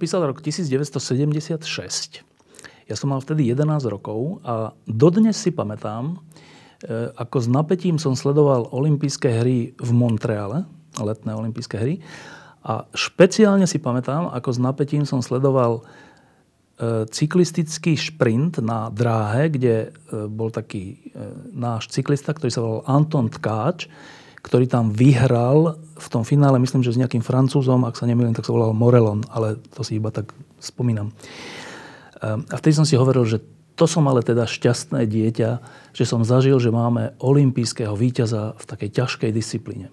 Písal rok 1976. Ja som mal vtedy 11 rokov a dodnes si pamätám, e, ako s napätím som sledoval olympijské hry v Montreale, letné olympijské hry. A špeciálne si pamätám, ako s napätím som sledoval e, cyklistický šprint na dráhe, kde e, bol taký náš cyklista, ktorý sa volal Anton Tkáč, ktorý tam vyhral v tom finále, myslím, že s nejakým francúzom, ak sa nemýlim, tak sa volal Morelon, ale to si iba tak spomínam. Ehm, a vtedy som si hovoril, že to som ale teda šťastné dieťa, že som zažil, že máme olimpijského víťaza v takej ťažkej disciplíne.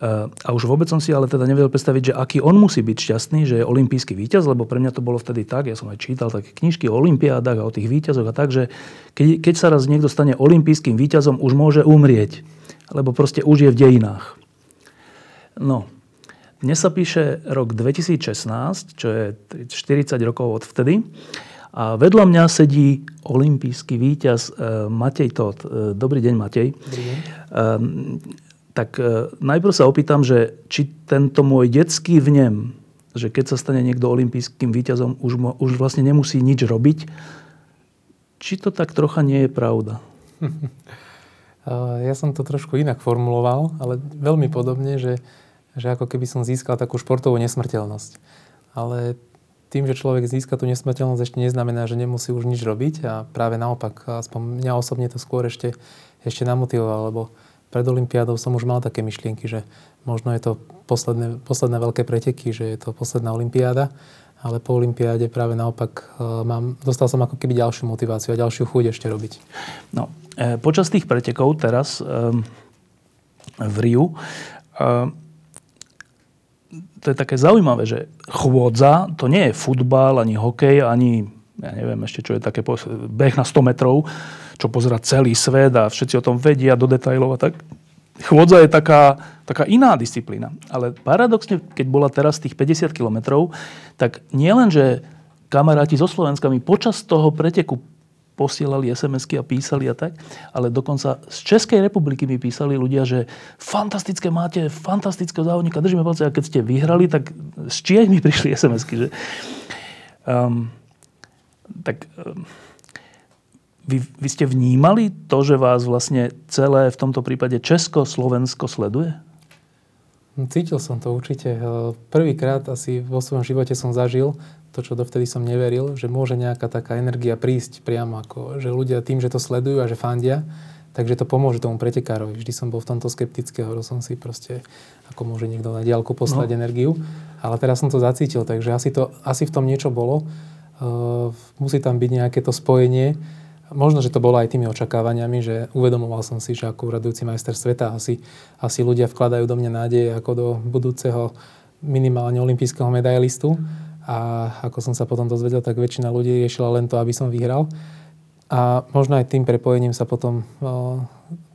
Ehm, a už vôbec som si ale teda nevedel predstaviť, že aký on musí byť šťastný, že je olimpijský víťaz, lebo pre mňa to bolo vtedy tak, ja som aj čítal také knižky o olimpiádach a o tých víťazoch a tak, že keď, keď sa raz niekto stane olimpijským víťazom, už môže umrieť lebo proste už je v dejinách. No, dnes sa píše rok 2016, čo je 40 rokov od vtedy. A vedľa mňa sedí olimpijský víťaz e, Matej Todt. E, dobrý deň, Matej. Dobrý deň. Um, tak najprv sa opýtam, že či tento môj detský vnem, že keď sa stane niekto olimpijským víťazom, už, mo, už vlastne nemusí nič robiť, či to tak trocha nie je pravda? Ja som to trošku inak formuloval, ale veľmi podobne, že, že ako keby som získal takú športovú nesmrteľnosť. Ale tým, že človek získa tú nesmrteľnosť, ešte neznamená, že nemusí už nič robiť a práve naopak, aspoň mňa osobne to skôr ešte, ešte namotivoval, lebo pred Olympiádou som už mal také myšlienky, že možno je to posledné, posledné veľké preteky, že je to posledná Olympiáda, ale po Olympiáde práve naopak e, mám, dostal som ako keby ďalšiu motiváciu a ďalšiu chuť ešte robiť. No, E, počas tých pretekov teraz e, v Riu e, to je také zaujímavé, že chôdza, to nie je futbal, ani hokej, ani ja neviem ešte, čo je také beh na 100 metrov, čo pozera celý svet a všetci o tom vedia do detajlov a tak. Chôdza je taká, taká iná disciplína. Ale paradoxne, keď bola teraz tých 50 kilometrov, tak nielen, že kamaráti so Slovenskami počas toho preteku posielali SMS-ky a písali a tak, ale dokonca z Českej republiky mi písali ľudia, že fantastické máte, fantastického závodníka, držíme palce a keď ste vyhrali, tak z Čiech mi prišli SMS-ky, že um, tak um, vy, vy ste vnímali to, že vás vlastne celé v tomto prípade Česko-Slovensko sleduje? Cítil som to určite. Prvýkrát asi vo svojom živote som zažil to, čo dovtedy som neveril, že môže nejaká taká energia prísť priamo, ako, že ľudia tým, že to sledujú a že fandia, takže to pomôže tomu pretekárovi. Vždy som bol v tomto skeptický, hovoril som si proste, ako môže niekto na diálku poslať no. energiu. Ale teraz som to zacítil, takže asi, to, asi v tom niečo bolo. Uh, musí tam byť nejaké to spojenie. Možno, že to bolo aj tými očakávaniami, že uvedomoval som si, že ako uradujúci majster sveta asi, asi ľudia vkladajú do mňa nádeje ako do budúceho minimálne olimpijského medailistu. A ako som sa potom dozvedel, tak väčšina ľudí riešila len to, aby som vyhral. A možno aj tým prepojením sa potom o,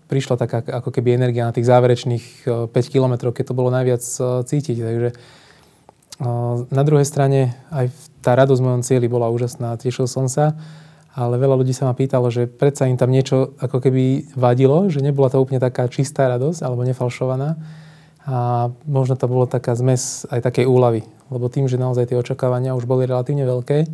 prišla taká ako keby energia na tých záverečných o, 5 kilometrov, keď to bolo najviac o, cítiť. Takže o, na druhej strane aj tá radosť v mojom cieli bola úžasná, tešil som sa. Ale veľa ľudí sa ma pýtalo, že predsa im tam niečo ako keby vadilo, že nebola to úplne taká čistá radosť alebo nefalšovaná. A možno to bolo taká zmes aj takej úlavy. Lebo tým, že naozaj tie očakávania už boli relatívne veľké,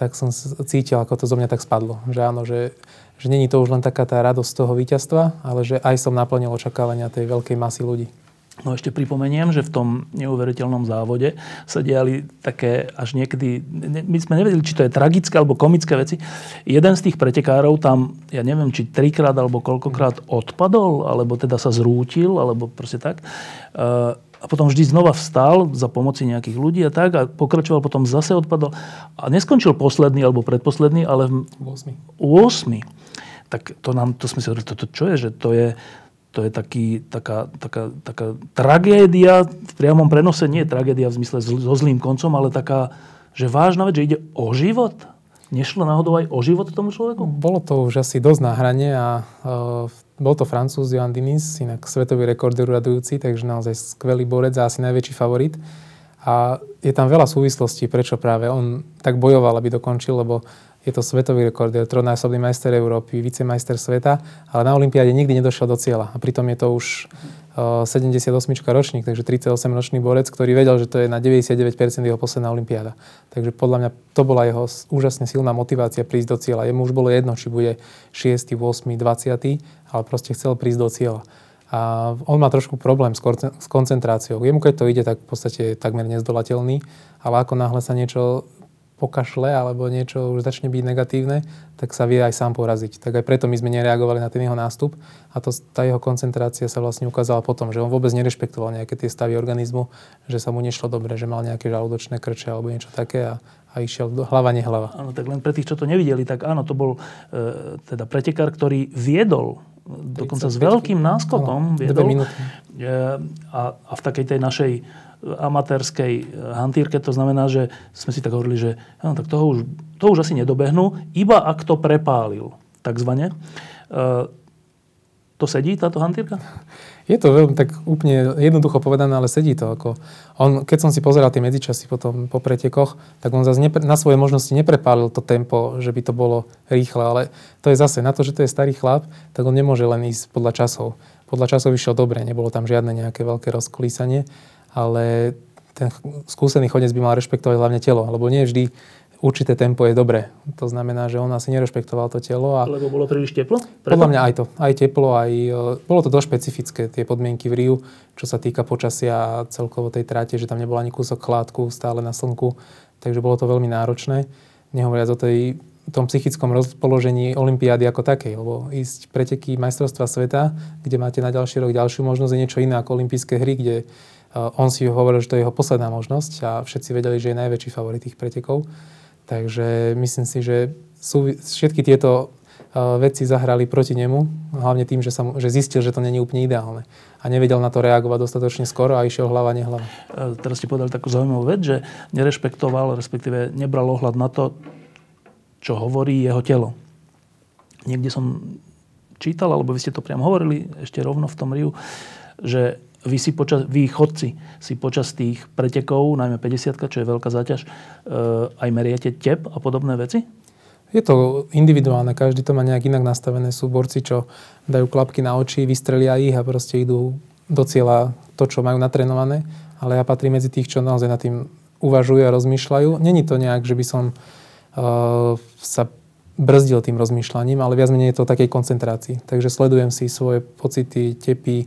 tak som cítil, ako to zo mňa tak spadlo. Že áno, že, že není to už len taká tá radosť toho víťazstva, ale že aj som naplnil očakávania tej veľkej masy ľudí. No ešte pripomeniem, že v tom neuveriteľnom závode sa diali také až niekedy, my sme nevedeli, či to je tragické alebo komické veci. Jeden z tých pretekárov tam, ja neviem, či trikrát alebo koľkokrát odpadol, alebo teda sa zrútil, alebo proste tak. Eh, a potom vždy znova vstal za pomoci nejakých ľudí a tak a pokračoval, potom zase odpadol. A neskončil posledný alebo predposledný, ale 8. 8. Tak to nám, to sme si hovorili, to, to čo je, že to je, to je taký, taká, taká, taká tragédia, v priamom prenose nie je tragédia v zmysle so zlým koncom, ale taká, že vážna vec, že ide o život. Nešlo náhodou aj o život tomu človeku? Bolo to už asi dosť na hrane a uh, bol to francúz Johan Diniz, inak svetový rekorder radujúci, takže naozaj skvelý borec a asi najväčší favorit. A je tam veľa súvislostí, prečo práve on tak bojoval, aby dokončil, lebo je to svetový rekord, je trojnásobný majster Európy, vicemajster sveta, ale na Olympiáde nikdy nedošiel do cieľa. A pritom je to už uh, 78 ročník, takže 38-ročný borec, ktorý vedel, že to je na 99% jeho posledná Olympiáda. Takže podľa mňa to bola jeho úžasne silná motivácia prísť do cieľa. Jemu už bolo jedno, či bude 6., 8., 20., ale proste chcel prísť do cieľa. A on má trošku problém s koncentráciou. Jemu, keď to ide, tak v podstate je takmer nezdolateľný, ale ako náhle sa niečo pokašle alebo niečo už začne byť negatívne, tak sa vie aj sám poraziť. Tak aj preto my sme nereagovali na ten jeho nástup a to, tá jeho koncentrácia sa vlastne ukázala potom, že on vôbec nerešpektoval nejaké tie stavy organizmu, že sa mu nešlo dobre, že mal nejaké žalúdočné krče alebo niečo také a, a išiel do hlava, nehlava. Áno, tak len pre tých, čo to nevideli, tak áno, to bol e, teda pretekár, ktorý viedol dokonca s veľkým náskokom viedol. E, a, a v takej tej našej amatérskej eh, hantírke. To znamená, že sme si tak hovorili, že no, tak toho už, to už asi nedobehnú, iba ak to prepálil, takzvané. E, to sedí, táto hantírka? Je to veľmi tak úplne jednoducho povedané, ale sedí to. Ako on, keď som si pozeral tie medzičasy potom po pretekoch, tak on zase nepre, na svoje možnosti neprepálil to tempo, že by to bolo rýchle, ale to je zase na to, že to je starý chlap, tak on nemôže len ísť podľa časov. Podľa časov išiel dobre, nebolo tam žiadne nejaké veľké rozkolísanie ale ten skúsený chodec by mal rešpektovať hlavne telo, lebo nie vždy určité tempo je dobré. To znamená, že on asi nerešpektoval to telo. A Lebo bolo príliš teplo? Preto? Podľa mňa aj to. Aj teplo, aj... E, bolo to dosť špecifické, tie podmienky v Riu, čo sa týka počasia a celkovo tej tráte, že tam nebol ani kúsok chládku stále na slnku. Takže bolo to veľmi náročné. Nehovoriac o tej tom psychickom rozpoložení Olympiády ako takej, lebo ísť preteky majstrovstva sveta, kde máte na ďalší rok ďalšiu možnosť, je niečo iné ako olympijské hry, kde on si hovoril, že to je jeho posledná možnosť a všetci vedeli, že je najväčší favorit tých pretekov. Takže myslím si, že sú, všetky tieto veci zahrali proti nemu, hlavne tým, že, sa, že zistil, že to není úplne ideálne. A nevedel na to reagovať dostatočne skoro a išiel hlava, nehlava. E, teraz ste povedali takú zaujímavú vec, že nerešpektoval, respektíve nebral ohľad na to, čo hovorí jeho telo. Niekde som čítal, alebo vy ste to priam hovorili ešte rovno v tom Riu, že vy, si počas, vy chodci si počas tých pretekov, najmä 50 čo je veľká záťaž, e, aj meriete tep a podobné veci? Je to individuálne, každý to má nejak inak nastavené. Sú borci, čo dajú klapky na oči, vystrelia ich a proste idú do cieľa to, čo majú natrenované. Ale ja patrím medzi tých, čo naozaj nad tým uvažujú a rozmýšľajú. Není to nejak, že by som uh, sa brzdil tým rozmýšľaním, ale viac menej je to o takej koncentrácii. Takže sledujem si svoje pocity, tepy,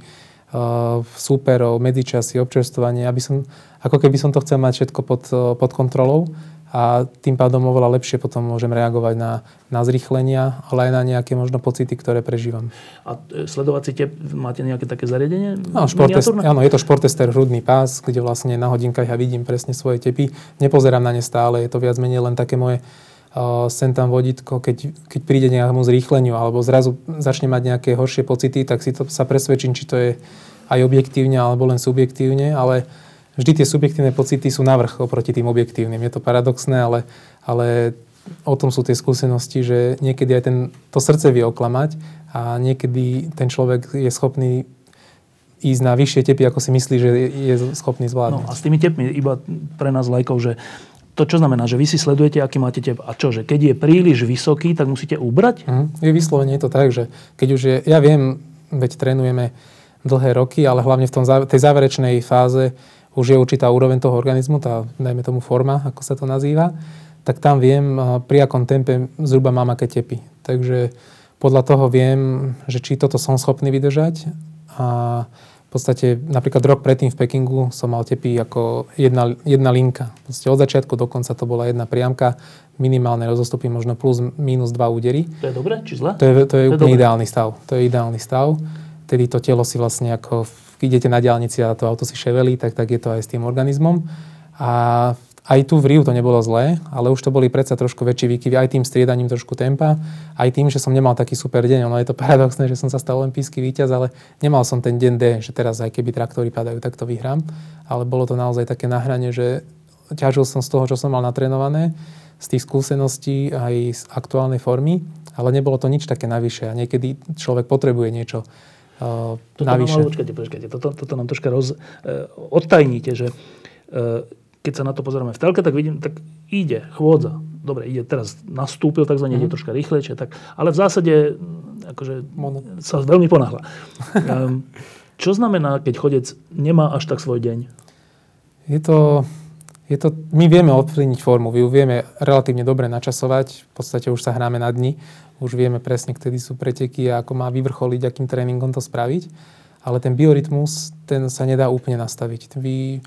súperov, medzičasy, občerstvovanie, aby som, ako keby som to chcel mať všetko pod, uh, pod kontrolou a tým pádom oveľa lepšie potom môžem reagovať na, na zrýchlenia, ale aj na nejaké možno pocity, ktoré prežívam. A e, sledovať si tie, máte nejaké také zariadenie? Áno, športest, áno, je to športester hrudný pás, kde vlastne na hodinkách ja vidím presne svoje tepy. Nepozerám na ne stále, je to viac menej len také moje sem tam vodítko, keď, keď príde nejakému zrýchleniu alebo zrazu začne mať nejaké horšie pocity, tak si to sa presvedčím, či to je aj objektívne alebo len subjektívne, ale vždy tie subjektívne pocity sú navrh oproti tým objektívnym. Je to paradoxné, ale, ale o tom sú tie skúsenosti, že niekedy aj ten, to srdce vie oklamať a niekedy ten človek je schopný ísť na vyššie tepy, ako si myslí, že je schopný zvládnuť. No a s tými tepmi, iba pre nás lajkov, že to čo znamená, že vy si sledujete, aký máte tep. A čo, že keď je príliš vysoký, tak musíte ubrať? Mm, je vyslovene je to tak, že keď už je, ja viem, veď trénujeme dlhé roky, ale hlavne v tom, tej záverečnej fáze už je určitá úroveň toho organizmu, tá, dajme tomu forma, ako sa to nazýva, tak tam viem, pri akom tempe zhruba mám aké tepy. Takže podľa toho viem, že či toto som schopný vydržať a v podstate napríklad rok predtým v Pekingu som mal tepy ako jedna, jedna linka. Proste od začiatku do konca to bola jedna priamka, minimálne rozostupy možno plus minus dva údery. To je dobre či zle? To je, to je, to je úplne dobré. ideálny stav. To je ideálny stav vtedy to telo si vlastne ako, idete na diálnici a to auto si ševelí, tak, tak je to aj s tým organizmom. A aj tu v Riu to nebolo zlé, ale už to boli predsa trošku väčší výkyvy, aj tým striedaním trošku tempa, aj tým, že som nemal taký super deň. Ono je to paradoxné, že som sa stal olimpijský víťaz, ale nemal som ten deň D, že teraz aj keby traktory padajú, tak to vyhrám. Ale bolo to naozaj také nahranie, že ťažil som z toho, čo som mal natrénované, z tých skúseností aj z aktuálnej formy, ale nebolo to nič také navyše. A niekedy človek potrebuje niečo uh, toto navyše. Nám, počkajte, počkajte, toto, toto nám troška roz, uh, odtajníte, že uh, keď sa na to pozrieme v telke, tak vidím, tak ide, chôdza. Dobre, ide teraz nastúpil, takzvané mm. ide mhm. troška rýchlejšie, tak, ale v zásade akože, sa veľmi ponáhla. um, čo znamená, keď chodec nemá až tak svoj deň? Je to, je to, my vieme ovplyvniť formu, my ju vieme relatívne dobre načasovať, v podstate už sa hráme na dni, už vieme presne, kedy sú preteky a ako má vyvrcholiť, akým tréningom to spraviť, ale ten biorytmus, ten sa nedá úplne nastaviť. Vy,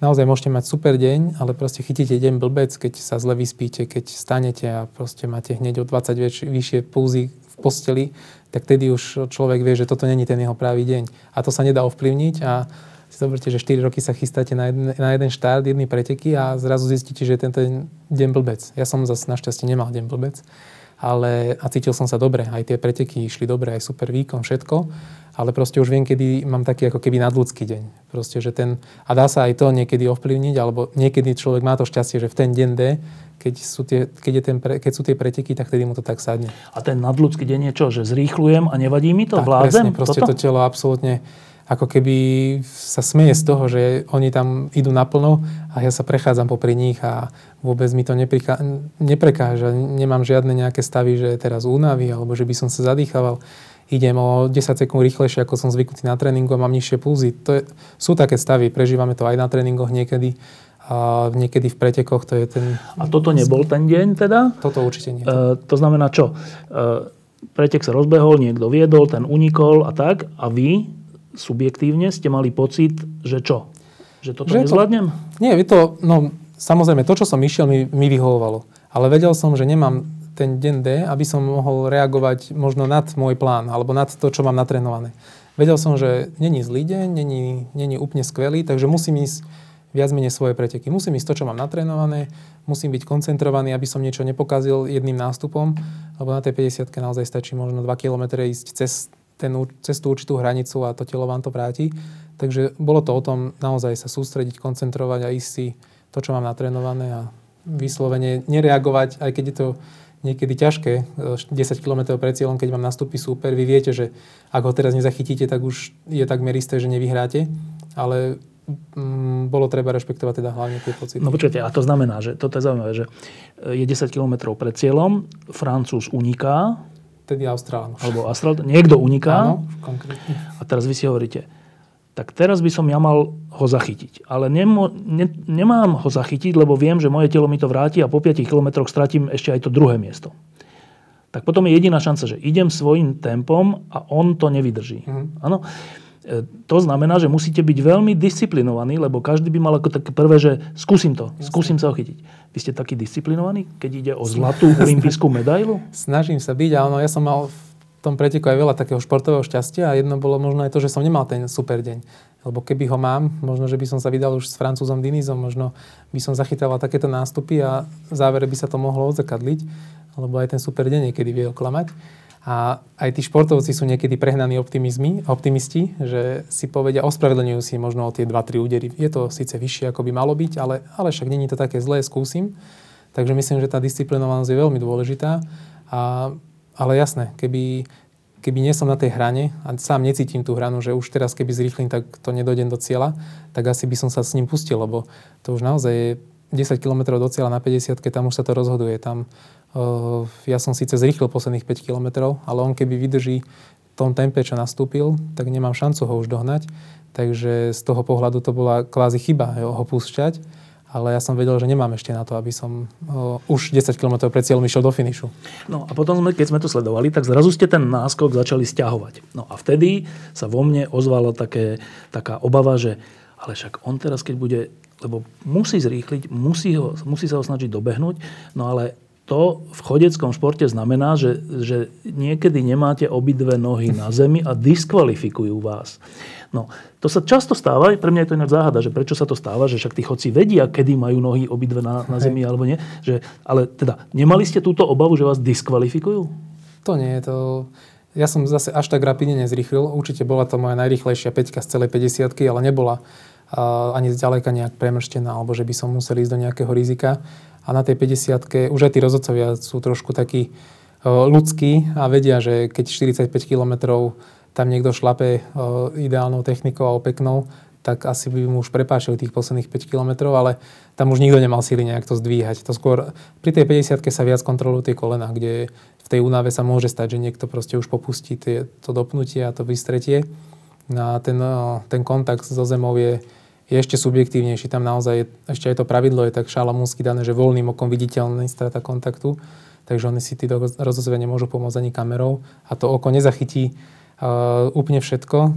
naozaj môžete mať super deň, ale proste chytíte deň blbec, keď sa zle vyspíte, keď stanete a proste máte hneď o 20 väč- vyššie pulzy v posteli, tak tedy už človek vie, že toto není ten jeho pravý deň. A to sa nedá ovplyvniť a si zoberte, že 4 roky sa chystáte na jeden, na jeden štart, jedny preteky a zrazu zistíte, že tento deň blbec. Ja som zase našťastie nemal deň blbec, ale a cítil som sa dobre. Aj tie preteky išli dobre, aj super výkon, všetko ale proste už viem, kedy mám taký ako keby nadľudský deň. Proste, že ten, a dá sa aj to niekedy ovplyvniť, alebo niekedy človek má to šťastie, že v ten deň D, keď sú tie, keď je ten pre, keď sú tie preteky, tak tedy mu to tak sadne. A ten nadľudský deň je čo? Že zrýchlujem a nevadí mi to? Tak, Vládzem? Presne, proste toto? to telo absolútne ako keby sa smeje z toho, že oni tam idú naplno a ja sa prechádzam popri nich a vôbec mi to nepriká, neprekáža. Nemám žiadne nejaké stavy, že teraz únavy alebo že by som sa zadýchaval idem o 10 sekúnd rýchlejšie, ako som zvyknutý na tréningu a mám nižšie pulzy. To je, sú také stavy, prežívame to aj na tréningoch niekedy a niekedy v pretekoch to je ten... A toto nebol ten deň teda? Toto určite nie. E, to znamená čo? E, pretek sa rozbehol, niekto viedol, ten unikol a tak a vy subjektívne ste mali pocit, že čo? Že toto že nezvládnem? To, nie, to, no, samozrejme, to, čo som išiel, mi, mi vyhovovalo. Ale vedel som, že nemám ten deň D, aby som mohol reagovať možno nad môj plán alebo nad to, čo mám natrénované. Vedel som, že není zlý deň, není, není úplne skvelý, takže musím ísť viac menej svoje preteky. Musím ísť to, čo mám natrénované, musím byť koncentrovaný, aby som niečo nepokazil jedným nástupom, lebo na tej 50 naozaj stačí možno 2 km ísť cez, ten, cez tú určitú hranicu a to telo vám to vráti. Takže bolo to o tom naozaj sa sústrediť, koncentrovať a ísť si to, čo mám natrénované a vyslovene nereagovať, aj keď je to niekedy ťažké, 10 e, km pred cieľom, keď vám nastúpi súper, vy viete, že ak ho teraz nezachytíte, tak už je takmer isté, že nevyhráte, ale mm, bolo treba rešpektovať teda hlavne tie pocity. No počujete, a to znamená, že toto je zaujímavé, že je 10 km pred cieľom, Francúz uniká, Tedy Austrálno. Alebo Austral, niekto uniká. Áno, konkrétne. A teraz vy si hovoríte, tak teraz by som ja mal ho zachytiť. Ale nemo, ne, nemám ho zachytiť, lebo viem, že moje telo mi to vráti a po 5 kilometroch stratím ešte aj to druhé miesto. Tak potom je jediná šanca, že idem svojim tempom a on to nevydrží. Mm. To znamená, že musíte byť veľmi disciplinovaní, lebo každý by mal ako také prvé, že skúsim to, Jasne. skúsim sa ochytiť. Vy ste taký disciplinovaní, keď ide o zlatú olimpijskú medailu? Snažím sa byť, ale ja som mal v tom preteku aj veľa takého športového šťastia a jedno bolo možno aj to, že som nemal ten super deň. Lebo keby ho mám, možno, že by som sa vydal už s francúzom Dinizom, možno by som zachytával takéto nástupy a v závere by sa to mohlo odzakadliť, lebo aj ten super deň niekedy vie oklamať. A aj tí športovci sú niekedy prehnaní optimizmi, optimisti, že si povedia, ospravedlňujú si možno o tie 2-3 údery. Je to síce vyššie, ako by malo byť, ale, ale však není to také zlé, skúsim. Takže myslím, že tá disciplinovanosť je veľmi dôležitá. A ale jasné, keby, keby nie som na tej hrane a sám necítim tú hranu, že už teraz keby zrýchlim, tak to nedojdem do cieľa, tak asi by som sa s ním pustil, lebo to už naozaj je 10 km do cieľa na 50, keď tam už sa to rozhoduje. Tam, uh, ja som síce zrýchlil posledných 5 km, ale on keby vydrží v tom tempe, čo nastúpil, tak nemám šancu ho už dohnať. Takže z toho pohľadu to bola kvázi chyba ho púšťať ale ja som vedel, že nemám ešte na to, aby som o, už 10 km pred cieľom išiel do finišu. No a potom, sme, keď sme to sledovali, tak zrazu ste ten náskok začali stiahovať. No a vtedy sa vo mne ozvala také, taká obava, že ale však on teraz, keď bude, lebo musí zrýchliť, musí, ho, musí sa ho snažiť dobehnúť, no ale to v chodeckom športe znamená, že, že niekedy nemáte obidve nohy na zemi a diskvalifikujú vás. No, to sa často stáva, pre mňa je to inak záhada, že prečo sa to stáva, že však tí chodci vedia, kedy majú nohy obidve na, na zemi alebo nie. Že, ale teda, nemali ste túto obavu, že vás diskvalifikujú? To nie, to... Ja som zase až tak rapidne nezrýchlil. Určite bola to moja najrýchlejšia peťka z celej 50 ale nebola uh, ani zďaleka nejak premrštená, alebo že by som musel ísť do nejakého rizika. A na tej 50 už aj tí rozhodcovia sú trošku takí uh, ľudskí a vedia, že keď 45 kilometrov tam niekto šlape uh, ideálnou technikou a peknou, tak asi by mu už prepáčili tých posledných 5 km, ale tam už nikto nemal síly nejak to zdvíhať. To skôr pri tej 50 sa viac kontrolujú tie kolena, kde v tej únave sa môže stať, že niekto proste už popustí tie, to dopnutie a to vystretie. No a ten, ten kontakt so zemou je, je ešte subjektívnejší. Tam naozaj, ešte aj to pravidlo je tak šalamúnsky dané, že voľným okom viditeľný strata kontaktu. Takže oni si tí rozozvia nemôžu pomôcť ani kamerou a to oko nezachytí Uh, úplne všetko.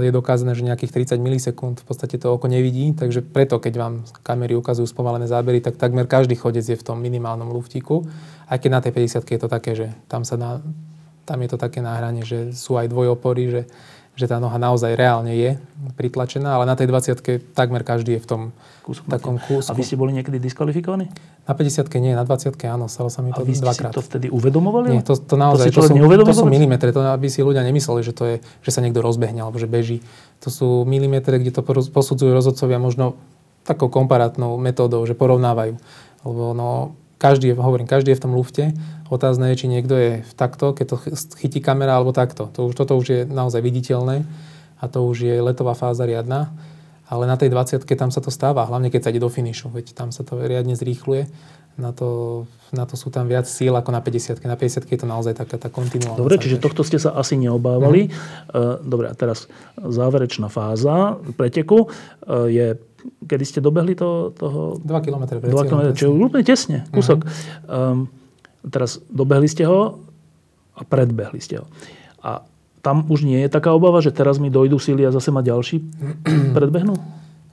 Je dokázané, že nejakých 30 milisekúnd v podstate to oko nevidí, takže preto, keď vám kamery ukazujú spomalené zábery, tak takmer každý chodec je v tom minimálnom luftíku. Aj keď na tej 50 je to také, že tam, sa na, tam je to také náhranie, že sú aj dvojopory, že že tá noha naozaj reálne je pritlačená, ale na tej 20 takmer každý je v tom Kúsku takom kúsku. A vy ste boli niekedy diskvalifikovaní? Na 50 nie, na 20 áno, stalo sa mi to a vy ste dvakrát. to vtedy uvedomovali? Nie, to, to naozaj, to, to, sú, to sú milimetre, to aby si ľudia nemysleli, že to je, že sa niekto rozbehne alebo že beží. To sú milimetre, kde to posudzujú rozhodcovia možno takou komparátnou metódou, že porovnávajú. Lebo no, každý je, hovorím, každý je v tom lufte. Otázne je, či niekto je v takto, keď to chytí kamera, alebo takto. To už, toto už je naozaj viditeľné a to už je letová fáza riadna. Ale na tej 20 tam sa to stáva, hlavne keď sa ide do finišu, veď tam sa to riadne zrýchluje. Na to, na to sú tam viac síl ako na 50 Na 50 je to naozaj taká tá kontinuálna. Dobre, čiže tohto ste sa asi neobávali. Mm-hmm. Dobre, a teraz záverečná fáza preteku e, je kedy ste dobehli to, toho... 2 km pred 2 km, čiže úplne tesne, kúsok. Uh-huh. Um, teraz dobehli ste ho a predbehli ste ho. A tam už nie je taká obava, že teraz mi dojdú síly a zase ma ďalší predbehnú?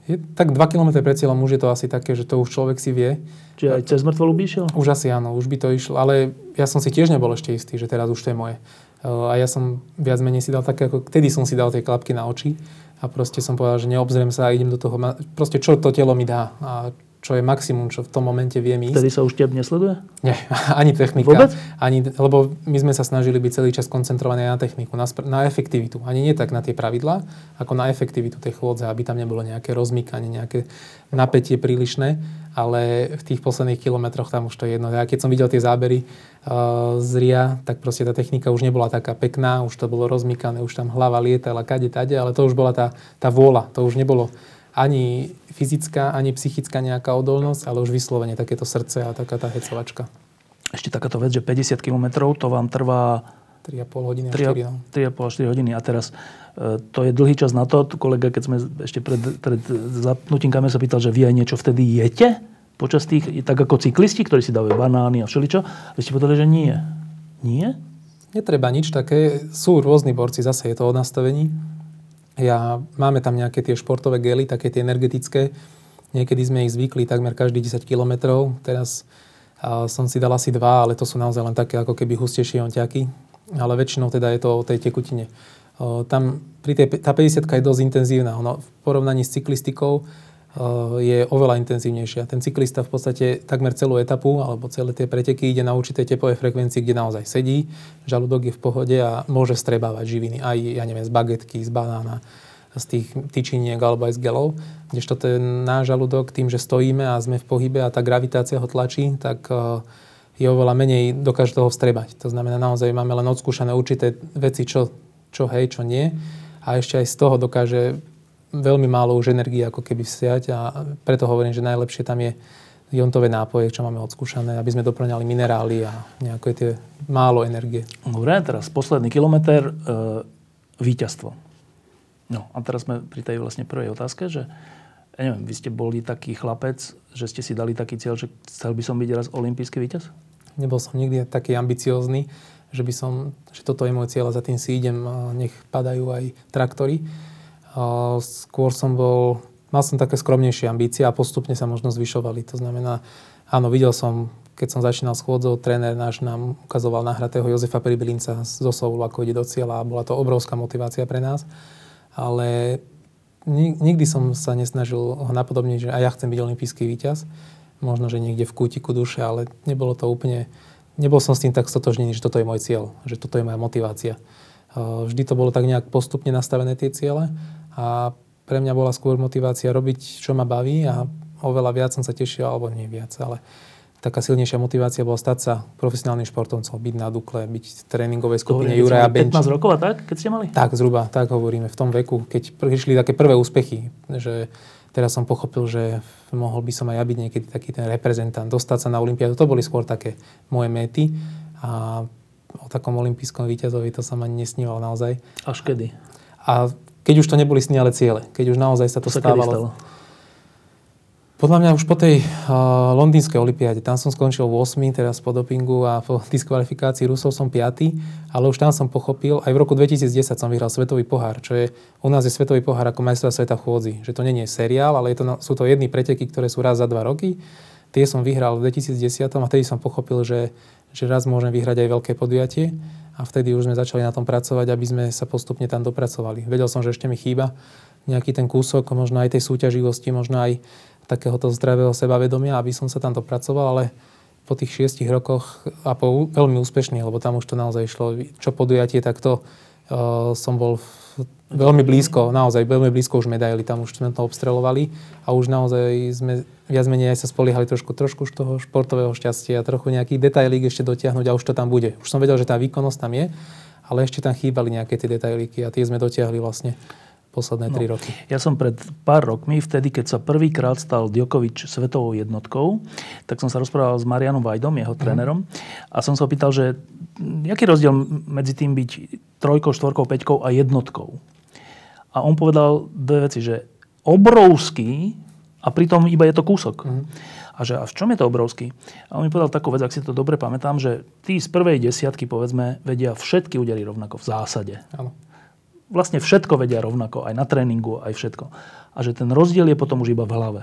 Je, tak 2 km pred cieľom už je to asi také, že to už človek si vie. Čiže aj cez mŕtvolu by išiel? Už asi áno, už by to išlo. Ale ja som si tiež nebol ešte istý, že teraz už to je moje. A ja som viac menej si dal také, ako kedy som si dal tie klapky na oči a proste som povedal, že neobzriem sa a idem do toho, proste čo to telo mi dá a čo je maximum, čo v tom momente viem ísť. Vtedy sa už teb nesleduje? Nie, ani technika. Vôbec? Ani, lebo my sme sa snažili byť celý čas koncentrovaní na techniku, na, na efektivitu. Ani nie tak na tie pravidlá, ako na efektivitu tej chôdze, aby tam nebolo nejaké rozmykanie, nejaké napätie prílišné, ale v tých posledných kilometroch tam už to je jedno. Ja keď som videl tie zábery z RIA, tak proste tá technika už nebola taká pekná, už to bolo rozmykané, už tam hlava lietala kade tade, ale to už bola tá, tá vôľa, to už nebolo ani fyzická, ani psychická nejaká odolnosť, ale už vyslovene takéto srdce a taká tá hecovačka. Ešte takáto vec, že 50 km to vám trvá 3,5 hodiny 3,5 4 hodiny. A teraz e, to je dlhý čas na to. Kolega, keď sme ešte pred, pred zapnutím kamer sa pýtal, že vy aj niečo vtedy jete? Počas tých, tak ako cyklisti, ktorí si dávajú banány a všeličo. Vy ste povedali, že nie. Nie? Netreba nič také. Sú rôzni borci, zase je to o nastavení. Ja, máme tam nejaké tie športové gely, také tie energetické. Niekedy sme ich zvykli takmer každý 10 km. Teraz a som si dal asi dva, ale to sú naozaj len také ako keby hustejšie onťaky. Ale väčšinou teda je to o tej tekutine. O, tam pri tej, tá 50 je dosť intenzívna. Ono, v porovnaní s cyklistikou je oveľa intenzívnejšia. Ten cyklista v podstate takmer celú etapu alebo celé tie preteky ide na určitej tepovej frekvencii, kde naozaj sedí, žalúdok je v pohode a môže strebávať živiny aj, ja neviem, z bagetky, z banána, z tých tyčiniek alebo aj z gelov. Kdežto ten náš žalúdok tým, že stojíme a sme v pohybe a tá gravitácia ho tlačí, tak je oveľa menej dokáže toho vstrebať. To znamená, naozaj máme len odskúšané určité veci, čo, čo hej, čo nie. A ešte aj z toho dokáže veľmi málo už energie ako keby vsiať a preto hovorím, že najlepšie tam je jontové nápoje, čo máme odskúšané, aby sme doplňali minerály a nejaké tie málo energie. Dobre, teraz posledný kilometr, e, víťazstvo. No a teraz sme pri tej vlastne prvej otázke, že ja neviem, vy ste boli taký chlapec, že ste si dali taký cieľ, že chcel by som byť raz olimpijský víťaz? Nebol som nikdy taký ambiciózny, že by som, že toto je môj cieľ a za tým si idem, nech padajú aj traktory skôr som bol, mal som také skromnejšie ambície a postupne sa možno zvyšovali. To znamená, áno, videl som keď som začínal schôdzou, tréner náš nám ukazoval nahratého Jozefa Pribilinca z Soulu, ako ide do cieľa a bola to obrovská motivácia pre nás. Ale nikdy som sa nesnažil ho napodobniť, že aj ja chcem byť olimpijský víťaz. Možno, že niekde v kútiku duše, ale nebolo to úplne... Nebol som s tým tak stotožnený, že toto je môj cieľ, že toto je moja motivácia. Vždy to bolo tak nejak postupne nastavené tie ciele a pre mňa bola skôr motivácia robiť, čo ma baví a oveľa viac som sa tešil, alebo nie viac, ale taká silnejšia motivácia bola stať sa profesionálnym športovcom, byť na Dukle, byť v tréningovej skupine Juraja Benč. 15 rokov a tak, keď ste mali? Tak, zhruba, tak hovoríme, v tom veku, keď prišli také prvé úspechy, že teraz som pochopil, že mohol by som aj ja byť niekedy taký ten reprezentant, dostať sa na Olympiádu, to boli skôr také moje méty a o takom olympijskom víťazovi to som ani nesníval naozaj. Až kedy? A keď už to neboli sny, ale ciele, keď už naozaj sa to, to stávalo. Podľa mňa už po tej uh, londýnskej olimpiáde, tam som skončil v 8, teraz po dopingu a po diskvalifikácii Rusov som 5, ale už tam som pochopil, aj v roku 2010 som vyhral Svetový pohár, čo je, u nás je Svetový pohár ako majstra sveta v chôdzi, že to nie je seriál, ale je to, sú to jedny preteky, ktoré sú raz za dva roky. Tie som vyhral v 2010 a vtedy som pochopil, že, že raz môžem vyhrať aj veľké podujatie a vtedy už sme začali na tom pracovať, aby sme sa postupne tam dopracovali. Vedel som, že ešte mi chýba nejaký ten kúsok, možno aj tej súťaživosti, možno aj takéhoto zdravého sebavedomia, aby som sa tam dopracoval, ale po tých šiestich rokoch a po veľmi úspešných, lebo tam už to naozaj išlo, čo podujatie, tak to uh, som bol veľmi blízko, naozaj veľmi blízko už medaily, tam už sme to obstrelovali a už naozaj sme viac menej aj sa spoliehali trošku, trošku z toho športového šťastia, trochu nejaký detailík ešte dotiahnuť a už to tam bude. Už som vedel, že tá výkonnosť tam je, ale ešte tam chýbali nejaké tie detailíky a tie sme dotiahli vlastne posledné tri no, roky? Ja som pred pár rokmi, vtedy, keď sa prvýkrát stal Djokovič svetovou jednotkou, tak som sa rozprával s Marianom Vajdom, jeho mhm. trénerom, mm. a som sa opýtal, že aký je rozdiel medzi tým byť trojkou, štvorkou, peťkou a jednotkou. A on povedal dve veci, že obrovský a pritom iba je to kúsok. Mm. A že a v čom je to obrovský? A on mi povedal takú vec, ak si to dobre pamätám, že tí z prvej desiatky, povedzme, vedia všetky údery rovnako v zásade. Áno vlastne všetko vedia rovnako, aj na tréningu, aj všetko. A že ten rozdiel je potom už iba v hlave.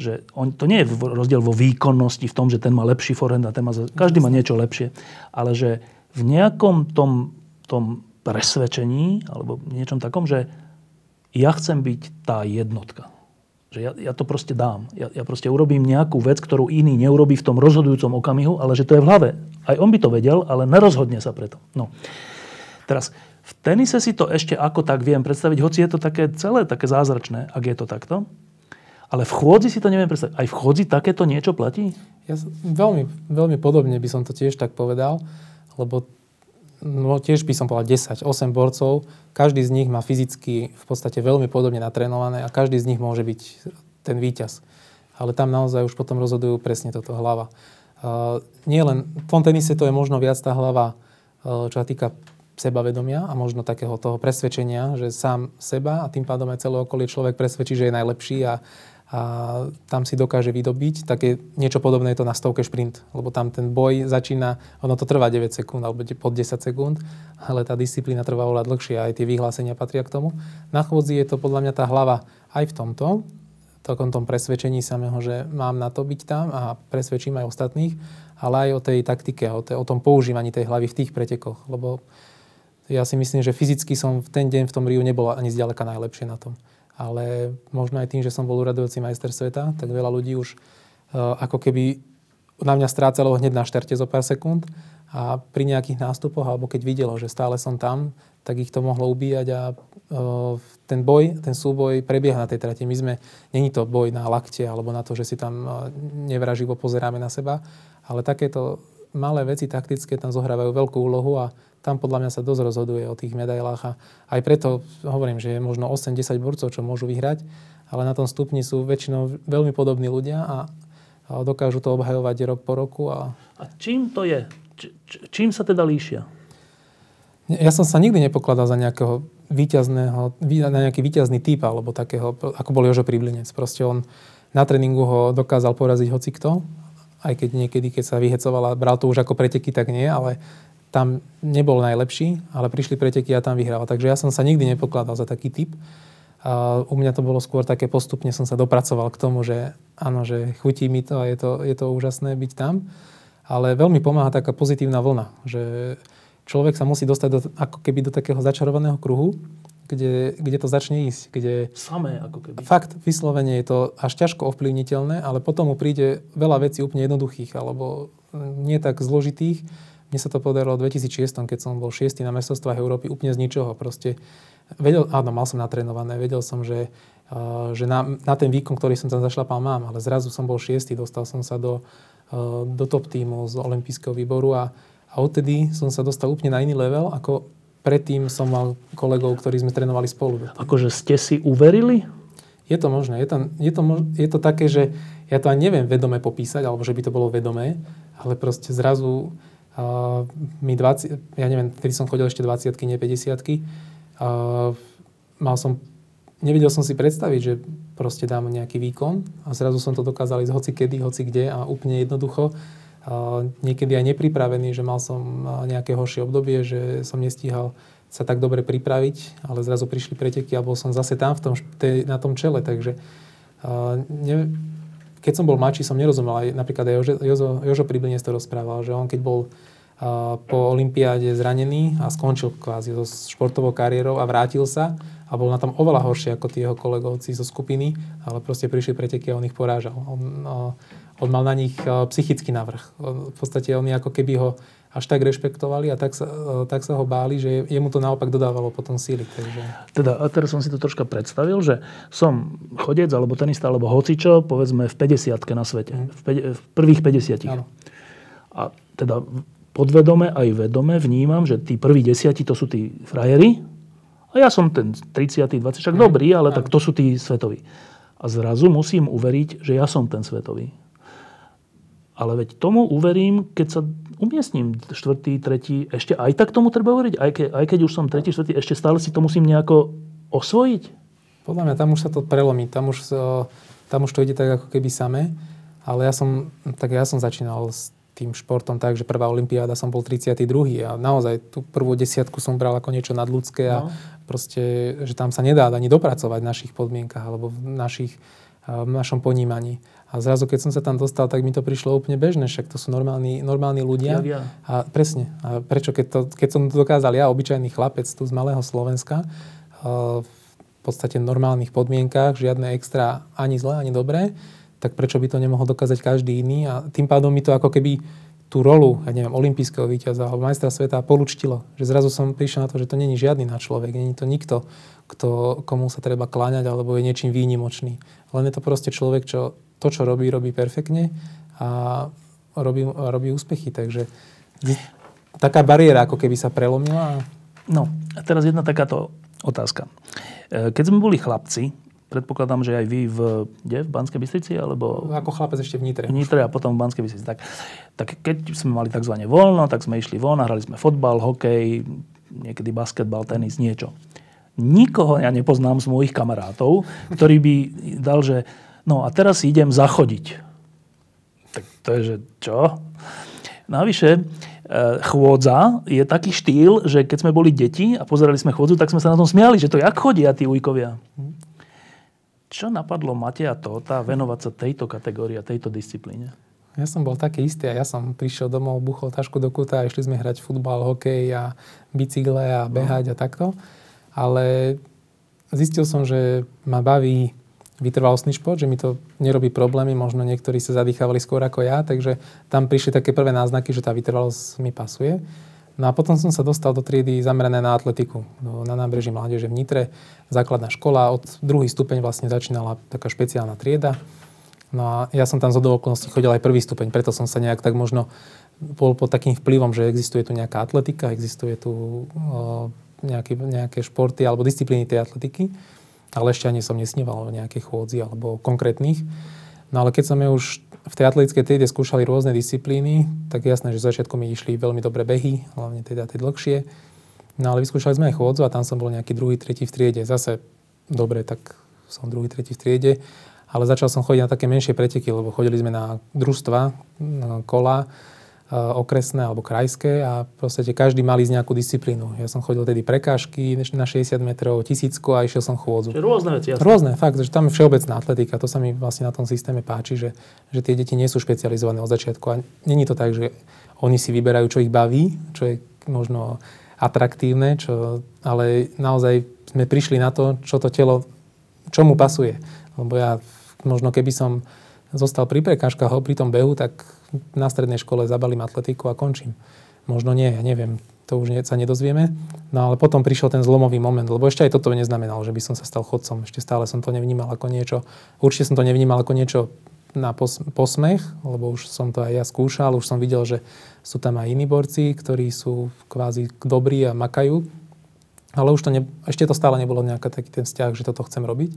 Že on, to nie je rozdiel vo výkonnosti, v tom, že ten má lepší forehand a ten má... Každý má niečo lepšie. Ale že v nejakom tom, tom presvedčení, alebo niečom takom, že ja chcem byť tá jednotka. Že ja, ja to proste dám. Ja, ja proste urobím nejakú vec, ktorú iný neurobí v tom rozhodujúcom okamihu, ale že to je v hlave. Aj on by to vedel, ale nerozhodne sa preto. No. Teraz, v tenise si to ešte ako tak viem predstaviť, hoci je to také celé také zázračné, ak je to takto. Ale v chôdzi si to neviem predstaviť. Aj v chôdzi takéto niečo platí? Ja veľmi, veľmi podobne by som to tiež tak povedal, lebo no, tiež by som povedal 10, 8 borcov, každý z nich má fyzicky v podstate veľmi podobne natrénované a každý z nich môže byť ten víťaz. Ale tam naozaj už potom rozhodujú presne toto hlava. Uh, nie len v tom tenise to je možno viac tá hlava, uh, čo sa týka sebavedomia a možno takého toho presvedčenia, že sám seba a tým pádom aj celé okolie človek presvedčí, že je najlepší a, a tam si dokáže vydobiť. Tak je niečo podobné je to na stovke šprint, lebo tam ten boj začína, ono to trvá 9 sekúnd alebo pod 10 sekúnd, ale tá disciplína trvá oveľa dlhšie a aj tie vyhlásenia patria k tomu. Na chôdzi je to podľa mňa tá hlava aj v tomto, takom tom presvedčení samého, že mám na to byť tam a presvedčím aj ostatných, ale aj o tej taktike, o, tej, o tom používaní tej hlavy v tých pretekoch, lebo ja si myslím, že fyzicky som v ten deň v tom Riu nebol ani zďaleka najlepšie na tom. Ale možno aj tým, že som bol uradujúci majster sveta, tak veľa ľudí už uh, ako keby na mňa strácalo hneď na šterte zo pár sekúnd a pri nejakých nástupoch, alebo keď videlo, že stále som tam, tak ich to mohlo ubíjať a uh, ten boj, ten súboj prebieha na tej trati. My sme, není to boj na lakte alebo na to, že si tam uh, nevraživo pozeráme na seba, ale takéto malé veci taktické tam zohrávajú veľkú úlohu a tam podľa mňa sa dosť rozhoduje o tých medailách a aj preto hovorím, že je možno 8-10 borcov, čo môžu vyhrať, ale na tom stupni sú väčšinou veľmi podobní ľudia a, dokážu to obhajovať rok po roku. A... a čím to je? Č- čím sa teda líšia? Ja som sa nikdy nepokladal za nejakého víťazného, na nejaký víťazný typ, alebo takého, ako bol Jožo Priblinec. Proste on na tréningu ho dokázal poraziť hocikto, aj keď niekedy, keď sa vyhecovala, bral to už ako preteky, tak nie, ale tam nebol najlepší, ale prišli preteky a tam vyhral. Takže ja som sa nikdy nepokladal za taký typ. A u mňa to bolo skôr také postupne som sa dopracoval k tomu, že áno, že chutí mi to a je to, je to úžasné byť tam. Ale veľmi pomáha taká pozitívna vlna, že človek sa musí dostať do, ako keby do takého začarovaného kruhu, kde, kde to začne ísť. Kde Samé ako keby. Fakt, vyslovene je to až ťažko ovplyvniteľné, ale potom mu príde veľa vecí úplne jednoduchých alebo nie tak zložitých. Mne sa to podarilo v 2006, keď som bol šiestý na mestostvách Európy úplne z ničoho. Proste vedel, áno, mal som natrénované, vedel som, že, uh, že na, na ten výkon, ktorý som tam zašlapal, mám, ale zrazu som bol šiestý, dostal som sa do, uh, do top týmu z olympijského výboru a, a odtedy som sa dostal úplne na iný level, ako predtým som mal kolegov, ktorí sme trénovali spolu. Akože ste si uverili? Je to možné. Je to, je, to, je to také, že ja to ani neviem vedome popísať, alebo že by to bolo vedomé, ale proste zrazu uh, mi 20, ja neviem, vtedy som chodil ešte 20 nie 50 uh, mal som, nevedel som si predstaviť, že proste dám nejaký výkon a zrazu som to dokázal ísť hoci kedy, hoci kde a úplne jednoducho. Niekedy aj nepripravený, že mal som nejaké horšie obdobie, že som nestíhal sa tak dobre pripraviť, ale zrazu prišli preteky a bol som zase tam v tom, na tom čele, takže ne, keď som bol mladší, som nerozumel, aj napríklad aj Jožo, Jožo, Jožo Priblinec to rozprával, že on keď bol po olympiáde zranený a skončil kvázi so športovou kariérou a vrátil sa a bol na tom oveľa horšie ako tí jeho kolegovci zo skupiny, ale proste prišli preteky a on ich porážal. On, on mal na nich eh, psychický navrh. V podstate oni ako keby ho až tak rešpektovali a tak sa, eh, tak sa ho báli, že jemu to naopak dodávalo potom síly. Takže... Teda, a teraz som si to troška predstavil, že som chodec, alebo tenista, alebo hocičo, povedzme v 50 na svete. Mm. V, pe- v prvých 50 Áno. A teda podvedome aj vedome vnímam, že tí prví desiati to sú tí frajeri a ja som ten 30. 20. Však mm. dobrý, ale Áno. tak to sú tí svetoví. A zrazu musím uveriť, že ja som ten svetový. Ale veď tomu uverím, keď sa umiestním štvrtý, tretí, ešte aj tak tomu treba uveriť, aj, ke, aj keď už som tretí, štvrtý, ešte stále si to musím nejako osvojiť. Podľa mňa tam už sa to prelomí, tam už, tam už to ide tak ako keby samé, ale ja som, tak ja som začínal s tým športom tak, že prvá olimpiáda som bol 32. a naozaj tú prvú desiatku som bral ako niečo nadľudské a no. proste, že tam sa nedá ani dopracovať v našich podmienkach alebo v, našich, v našom ponímaní. A zrazu, keď som sa tam dostal, tak mi to prišlo úplne bežné, však to sú normálni, normálni ľudia. Ja, ja. A presne. A prečo, keď, to, keď som to dokázal ja, obyčajný chlapec tu z malého Slovenska, v podstate v normálnych podmienkách, žiadne extra ani zlé, ani dobré, tak prečo by to nemohol dokázať každý iný? A tým pádom mi to ako keby tú rolu, ja neviem, olimpijského víťaza alebo majstra sveta polučtilo. Že zrazu som prišiel na to, že to není žiadny na človek, není to nikto, kto, komu sa treba kláňať alebo je niečím výnimočný. Len je to proste človek, čo to, čo robí, robí perfektne a robí, robí úspechy. Takže taká bariéra ako keby sa prelomila. No a teraz jedna takáto otázka. E, keď sme boli chlapci, predpokladám, že aj vy v, kde, v Banskej Bystrici? Alebo... Ako chlapec ešte v Nitre. V Nitre a potom v Banskej Bystrici. Tak, tak keď sme mali tzv. voľno, tak sme išli von a hrali sme fotbal, hokej, niekedy basketbal, tenis, niečo. Nikoho ja nepoznám z mojich kamarátov, ktorý by dal, že No a teraz idem zachodiť. Tak to je, že čo? Navyše, e, chôdza je taký štýl, že keď sme boli deti a pozerali sme chôdzu, tak sme sa na tom smiali, že to jak chodia tí ujkovia. Čo napadlo Mateja Tóta venovať sa tejto kategórii a tejto disciplíne? Ja som bol taký istý a ja som prišiel domov, buchol tašku do kuta a išli sme hrať futbal, hokej a bicykle a behať no. a takto. Ale zistil som, že ma baví vytrvalostný šport, že mi to nerobí problémy, možno niektorí sa zadýchávali skôr ako ja, takže tam prišli také prvé náznaky, že tá vytrvalosť mi pasuje. No a potom som sa dostal do triedy zamerané na atletiku, na nábreží mládeže v Nitre, základná škola, od druhý stupeň vlastne začínala taká špeciálna trieda. No a ja som tam z okolností chodil aj prvý stupeň, preto som sa nejak tak možno bol pod takým vplyvom, že existuje tu nejaká atletika, existuje tu o, nejaký, nejaké športy alebo disciplíny tej atletiky ale ešte ani som nesníval o nejakej chôdzi alebo konkrétnych. No ale keď sme už v tej atletickej triede skúšali rôzne disciplíny, tak jasné, že začiatku mi išli veľmi dobré behy, hlavne teda tie dlhšie. No ale vyskúšali sme aj chôdzu a tam som bol nejaký druhý, tretí v triede. Zase dobre, tak som druhý, tretí v triede. Ale začal som chodiť na také menšie preteky, lebo chodili sme na družstva, na kola, okresné alebo krajské a proste každý mal ísť nejakú disciplínu. Ja som chodil tedy prekážky na 60 metrov, tisícko a išiel som chôdzu. Čiže rôzne veci. Jasne. Rôzne, fakt, že tam je všeobecná atletika. To sa mi vlastne na tom systéme páči, že, že tie deti nie sú špecializované od začiatku. A není to tak, že oni si vyberajú, čo ich baví, čo je možno atraktívne, čo, ale naozaj sme prišli na to, čo to telo, čo mu pasuje. Lebo ja možno keby som zostal pri prekážkach pri tom behu, tak na strednej škole zabalím atletiku a končím. Možno nie, ja neviem, to už sa nedozvieme. No ale potom prišiel ten zlomový moment, lebo ešte aj toto neznamenalo, že by som sa stal chodcom. Ešte stále som to nevnímal ako niečo, určite som to nevnímal ako niečo na pos- posmech, lebo už som to aj ja skúšal, už som videl, že sú tam aj iní borci, ktorí sú kvázi dobrí a makajú. Ale už to ne, ešte to stále nebolo nejaký taký ten vzťah, že toto chcem robiť.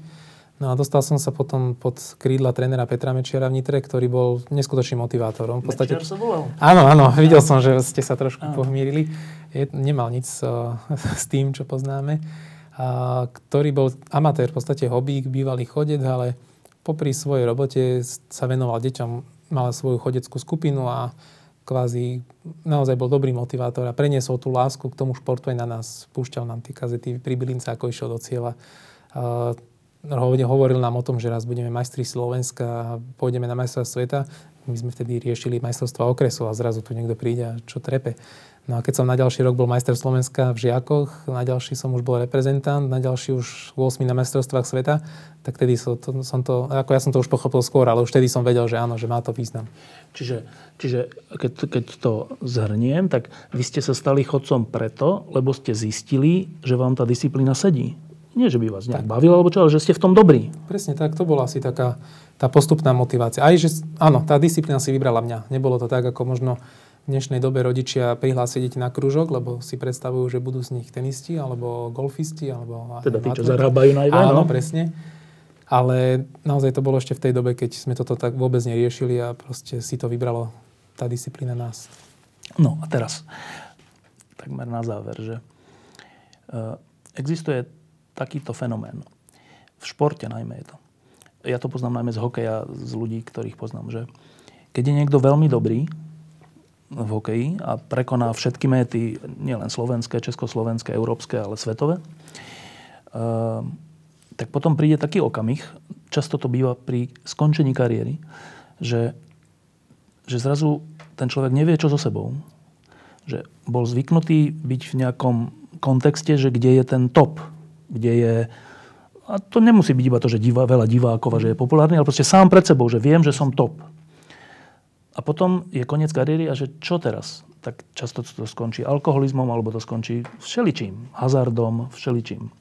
No a dostal som sa potom pod krídla trénera Petra Mečiara v Nitre, ktorý bol neskutočným motivátorom. V podstate... Mečiar sa volal? Áno, áno, videl som, že ste sa trošku áno. pohmírili. Je, nemal nič uh, s tým, čo poznáme. A, ktorý bol amatér, v podstate hobík, bývalý chodec, ale popri svojej robote sa venoval deťom, mal svoju chodeckú skupinu a kvázi naozaj bol dobrý motivátor a preniesol tú lásku k tomu športu aj na nás. Púšťal nám tie kazety pri Bilince, ako išiel do cieľa. Uh, hovoril nám o tom, že raz budeme majstri Slovenska a pôjdeme na majstrova sveta. My sme vtedy riešili majstrovstva okresu a zrazu tu niekto príde a čo trepe. No a keď som na ďalší rok bol majster Slovenska v Žiakoch, na ďalší som už bol reprezentant, na ďalší už 8 na majstrovstvách sveta, tak tedy som to, som to, ako ja som to už pochopil skôr, ale už vtedy som vedel, že áno, že má to význam. Čiže, čiže keď, keď to zhrniem, tak vy ste sa stali chodcom preto, lebo ste zistili, že vám tá disciplína sedí. Nie, že by vás nejak bavilo, alebo čo, ale že ste v tom dobrí. Presne tak, to bola asi taká tá postupná motivácia. Aj, že áno, tá disciplína si vybrala mňa. Nebolo to tak, ako možno v dnešnej dobe rodičia prihlásia deti na krúžok, lebo si predstavujú, že budú z nich tenisti, alebo golfisti, alebo... Teda tí, čo zarábajú najviac. Áno, no? presne. Ale naozaj to bolo ešte v tej dobe, keď sme toto tak vôbec neriešili a proste si to vybralo tá disciplína nás. No a teraz, takmer na záver, že uh, existuje takýto fenomén. V športe najmä je to. Ja to poznám najmä z hokeja, z ľudí, ktorých poznám, že keď je niekto veľmi dobrý v hokeji a prekoná všetky méty, nielen slovenské, československé, európske, ale svetové, uh, tak potom príde taký okamih, často to býva pri skončení kariéry, že, že zrazu ten človek nevie, čo so sebou. Že bol zvyknutý byť v nejakom kontexte, že kde je ten top, kde je a to nemusí byť iba to, že divá, veľa divákov a že je populárny, ale proste sám pred sebou, že viem, že som top. A potom je koniec kariéry a že čo teraz? Tak často to skončí alkoholizmom, alebo to skončí všeličím. Hazardom, všeličím.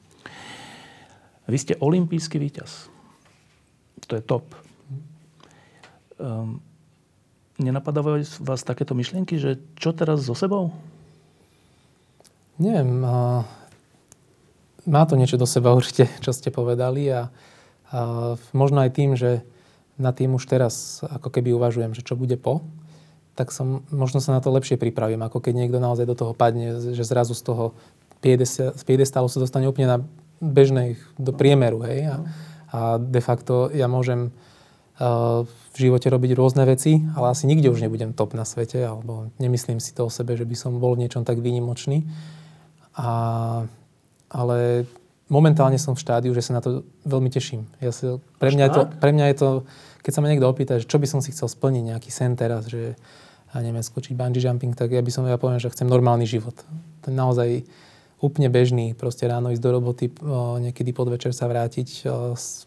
Vy ste olimpijský víťaz. To je top. Um, nenapadávajú vás takéto myšlienky, že čo teraz so sebou? Neviem. Má to niečo do seba určite, čo ste povedali a, a možno aj tým, že na tým už teraz ako keby uvažujem, že čo bude po, tak som, možno sa na to lepšie pripravím, ako keď niekto naozaj do toho padne, že zrazu z toho piedestálu sa dostane úplne na bežnej, do priemeru, hej, a, a de facto ja môžem uh, v živote robiť rôzne veci, ale asi nikde už nebudem top na svete, alebo nemyslím si to o sebe, že by som bol v niečom tak výnimočný. A ale momentálne som v štádiu, že sa na to veľmi teším. Ja si, pre, mňa je to, pre mňa je to, keď sa ma niekto opýta, že čo by som si chcel splniť, nejaký sen teraz, že ja neviem, skočiť bungee jumping, tak ja by som, ja poviem, že chcem normálny život. Ten naozaj úplne bežný, proste ráno ísť do roboty, niekedy podvečer sa vrátiť,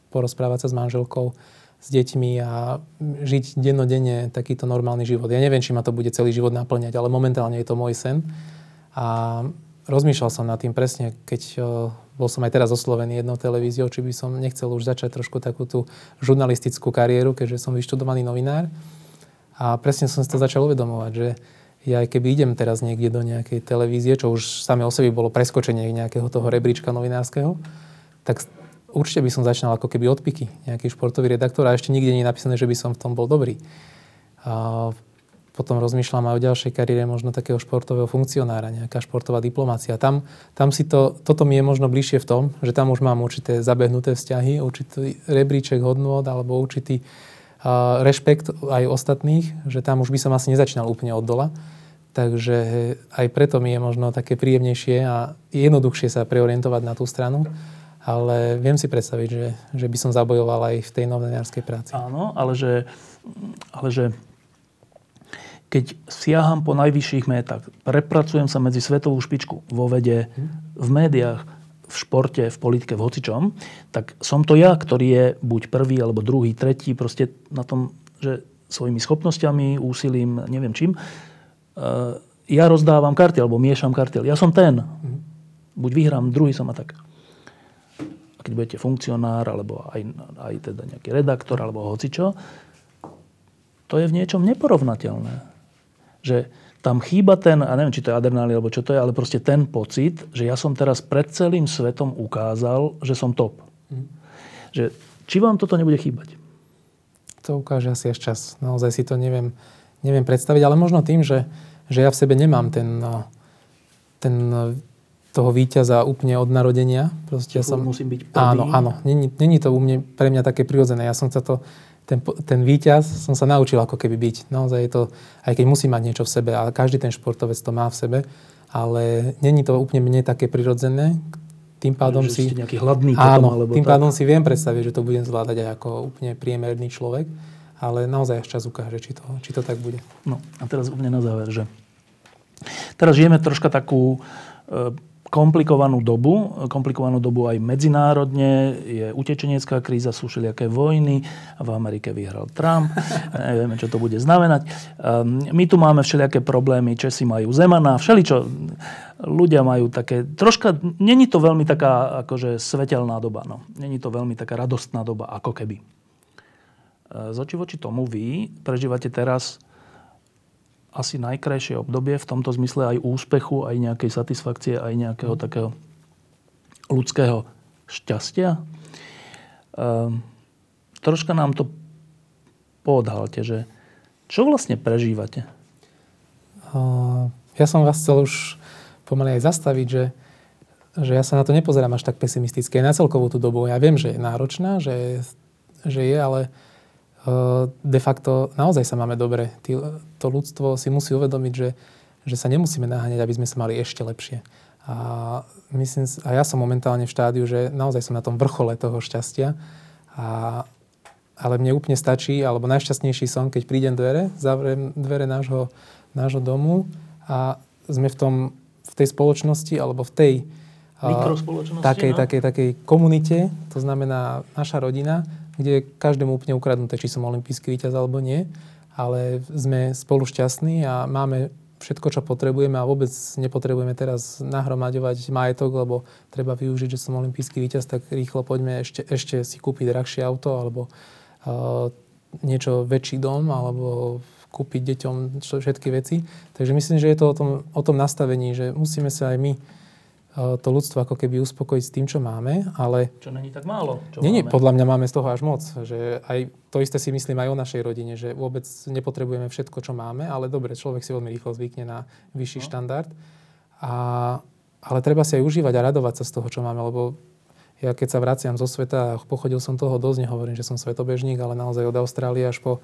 porozprávať sa s manželkou, s deťmi a žiť dennodenne takýto normálny život. Ja neviem, či ma to bude celý život naplňať, ale momentálne je to môj sen. A rozmýšľal som nad tým presne, keď bol som aj teraz oslovený jednou televíziou, či by som nechcel už začať trošku takú tú žurnalistickú kariéru, keďže som vyštudovaný novinár. A presne som si to začal uvedomovať, že ja aj keby idem teraz niekde do nejakej televízie, čo už samé o sebi bolo preskočenie nejakého toho rebríčka novinárskeho, tak určite by som začal ako keby odpiky, nejaký športový redaktor a ešte nikde nie je napísané, že by som v tom bol dobrý. A potom rozmýšľam aj o ďalšej kariére možno takého športového funkcionára, nejaká športová diplomácia. Tam, tam si to, toto mi je možno bližšie v tom, že tam už mám určité zabehnuté vzťahy, určitý rebríček hodnôt alebo určitý rešpekt aj ostatných, že tam už by som asi nezačínal úplne od dola. Takže aj preto mi je možno také príjemnejšie a jednoduchšie sa preorientovať na tú stranu. Ale viem si predstaviť, že, že by som zabojoval aj v tej novinárskej práci. Áno, ale že, ale že keď siaham po najvyšších métach, prepracujem sa medzi svetovú špičku vo vede, v médiách, v športe, v politike, v hocičom, tak som to ja, ktorý je buď prvý, alebo druhý, tretí, proste na tom, že svojimi schopnosťami, úsilím, neviem čím, e, ja rozdávam karty, alebo miešam karty. Ja som ten. Buď vyhrám, druhý som a tak. A keď budete funkcionár, alebo aj, aj teda nejaký redaktor, alebo hocičo, to je v niečom neporovnateľné. Že tam chýba ten, a neviem, či to je adrenálny, alebo čo to je, ale proste ten pocit, že ja som teraz pred celým svetom ukázal, že som top. Mm. Že, či vám toto nebude chýbať? To ukáže asi až čas. Naozaj si to neviem, neviem predstaviť, ale možno tým, že, že ja v sebe nemám ten, ten toho víťaza úplne od narodenia. Proste ja som, musím byť prvý. Áno, áno. Není, není to u mne, pre mňa také prirodzené. Ja som sa to ten, ten víťaz som sa naučil ako keby byť. Naozaj je to, aj keď musí mať niečo v sebe, ale každý ten športovec to má v sebe, ale není to úplne mne také prirodzené. Tým pádom že si... Ste nejaký hladný áno, potom, alebo tým tak. pádom si viem predstaviť, že to budem zvládať aj ako úplne priemerný človek, ale naozaj až čas ukáže, či to, či to tak bude. No a teraz úplne na záver, že teraz žijeme troška takú e, komplikovanú dobu, komplikovanú dobu aj medzinárodne, je utečenecká kríza, sú všelijaké vojny, v Amerike vyhral Trump, nevieme, čo to bude znamenať. Ehm, my tu máme všelijaké problémy, Česi majú Zemana, všeličo, ľudia majú také, troška, není to veľmi taká akože svetelná doba, no. Není to veľmi taká radostná doba, ako keby. Ehm, z oči voči tomu vy prežívate teraz asi najkrajšie obdobie v tomto zmysle aj úspechu, aj nejakej satisfakcie, aj nejakého takého ľudského šťastia. Ehm, troška nám to poodhalte, že čo vlastne prežívate? Uh, ja som vás chcel už pomaly aj zastaviť, že, že ja sa na to nepozerám až tak pesimisticky. Na celkovú tú dobu. Ja viem, že je náročná, že, že je, ale de facto naozaj sa máme dobre. To ľudstvo si musí uvedomiť, že, že sa nemusíme naháňať, aby sme sa mali ešte lepšie. A, myslím, a ja som momentálne v štádiu, že naozaj som na tom vrchole toho šťastia. A, ale mne úplne stačí, alebo najšťastnejší som, keď prídem dvere, zavriem dvere nášho, nášho domu a sme v, tom, v tej spoločnosti alebo v tej takej, no? takej, takej komunite, to znamená naša rodina, kde je každému úplne ukradnuté, či som olimpijský víťaz alebo nie, ale sme spolu šťastní a máme všetko, čo potrebujeme a vôbec nepotrebujeme teraz nahromaďovať majetok, lebo treba využiť, že som olimpijský víťaz, tak rýchlo poďme ešte, ešte si kúpiť drahšie auto alebo uh, niečo väčší dom alebo kúpiť deťom všetky veci. Takže myslím, že je to o tom, o tom nastavení, že musíme sa aj my to ľudstvo ako keby uspokojiť s tým, čo máme, ale... Čo není tak málo. Čo není, máme. podľa mňa máme z toho až moc. Že aj to isté si myslím aj o našej rodine, že vôbec nepotrebujeme všetko, čo máme, ale dobre, človek si veľmi rýchlo zvykne na vyšší no. štandard. A, ale treba si aj užívať a radovať sa z toho, čo máme, lebo ja keď sa vraciam zo sveta, pochodil som toho dosť, nehovorím, že som svetobežník, ale naozaj od Austrálie až po,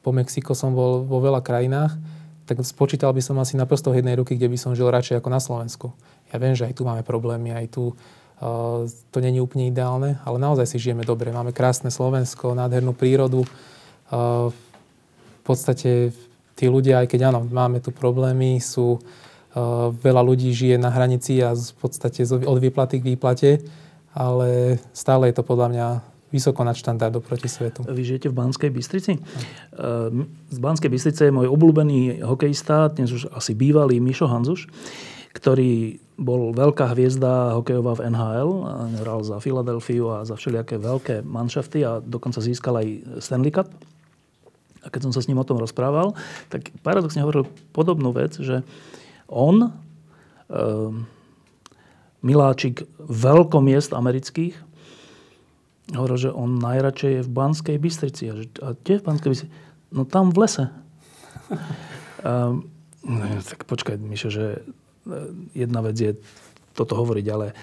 po Mexiko som bol vo veľa krajinách, tak spočítal by som asi na prstoch jednej ruky, kde by som žil radšej ako na Slovensku. Ja viem, že aj tu máme problémy, aj tu uh, to není úplne ideálne, ale naozaj si žijeme dobre. Máme krásne Slovensko, nádhernú prírodu. Uh, v podstate tí ľudia, aj keď áno, máme tu problémy, sú uh, veľa ľudí žije na hranici a v podstate od výplaty k výplate, ale stále je to podľa mňa vysoko nad štandardom proti svetu. Vy žijete v Banskej Bystrici? Z Banskej Bystrice je môj obľúbený hokejista, dnes už asi bývalý Mišo Hanzuš, ktorý bol veľká hviezda hokejová v NHL, hral za Filadelfiu a za všelijaké veľké manšafty a dokonca získal aj Stanley Cup. A keď som sa s ním o tom rozprával, tak paradoxne hovoril podobnú vec, že on, e, miláčik veľkomiest amerických, hovoril, že on najradšej je v Banskej Bystrici. A, že, a kde v Banskej Bystrici? No tam v lese. no, tak počkaj, Mišo, že jedna vec je toto hovoriť, ale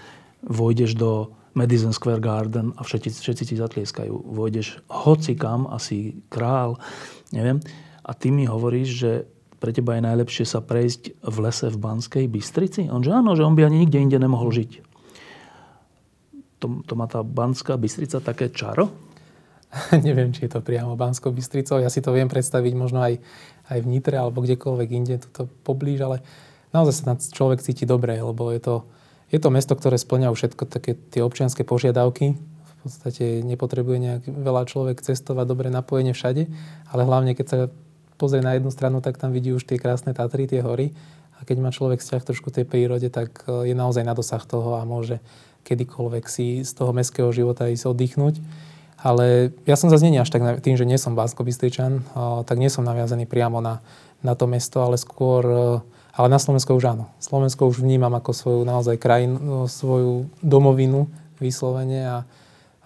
vojdeš do Madison Square Garden a všetci, všetci ti zatlieskajú. Vojdeš hoci kam, asi král, neviem. A ty mi hovoríš, že pre teba je najlepšie sa prejsť v lese v Banskej Bystrici? On že áno, že on by ani nikde inde nemohol žiť. To, to má tá Banská Bystrica také čaro? Neviem, či je to priamo Banskou Bystricou. Ja si to viem predstaviť možno aj, aj v Nitre alebo kdekoľvek inde, tuto poblíž, ale naozaj sa človek cíti dobre, lebo je to, je to mesto, ktoré splňa všetko také tie občianské požiadavky. V podstate nepotrebuje nejak veľa človek cestovať, dobre napojenie všade, ale hlavne keď sa pozrie na jednu stranu, tak tam vidí už tie krásne Tatry, tie hory. A keď má človek vzťah trošku tej prírode, tak e, je naozaj na dosah toho a môže kedykoľvek si z toho mestského života ísť oddychnúť. Ale ja som zase nie až tak tým, že nie som bansko tak nie som naviazaný priamo na, na to mesto, ale skôr e, ale na Slovensku už áno. Slovensko už vnímam ako svoju naozaj krajinu, no, svoju domovinu vyslovene a,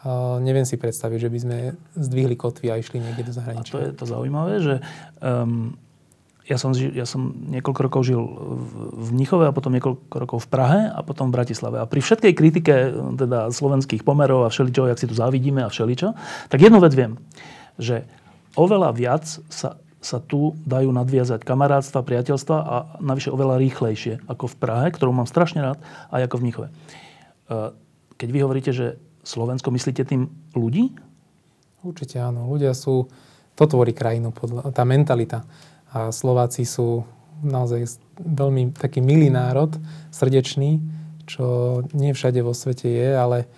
a neviem si predstaviť, že by sme zdvihli kotvy a išli niekde do zahraničia. A to je to zaujímavé, že um, ja, som, ja som niekoľko rokov žil v Mnichove a potom niekoľko rokov v Prahe a potom v Bratislave. A pri všetkej kritike teda slovenských pomerov a všeličo, jak si tu závidíme a všeličo, tak jednu vec viem, že oveľa viac sa sa tu dajú nadviazať kamarátstva, priateľstva a navyše oveľa rýchlejšie ako v Prahe, ktorú mám strašne rád, aj ako v Mnichove. E, keď vy hovoríte, že Slovensko, myslíte tým ľudí? Určite áno. Ľudia sú, to tvorí krajinu, tá mentalita. A Slováci sú naozaj veľmi taký milý národ, srdečný, čo nie všade vo svete je, ale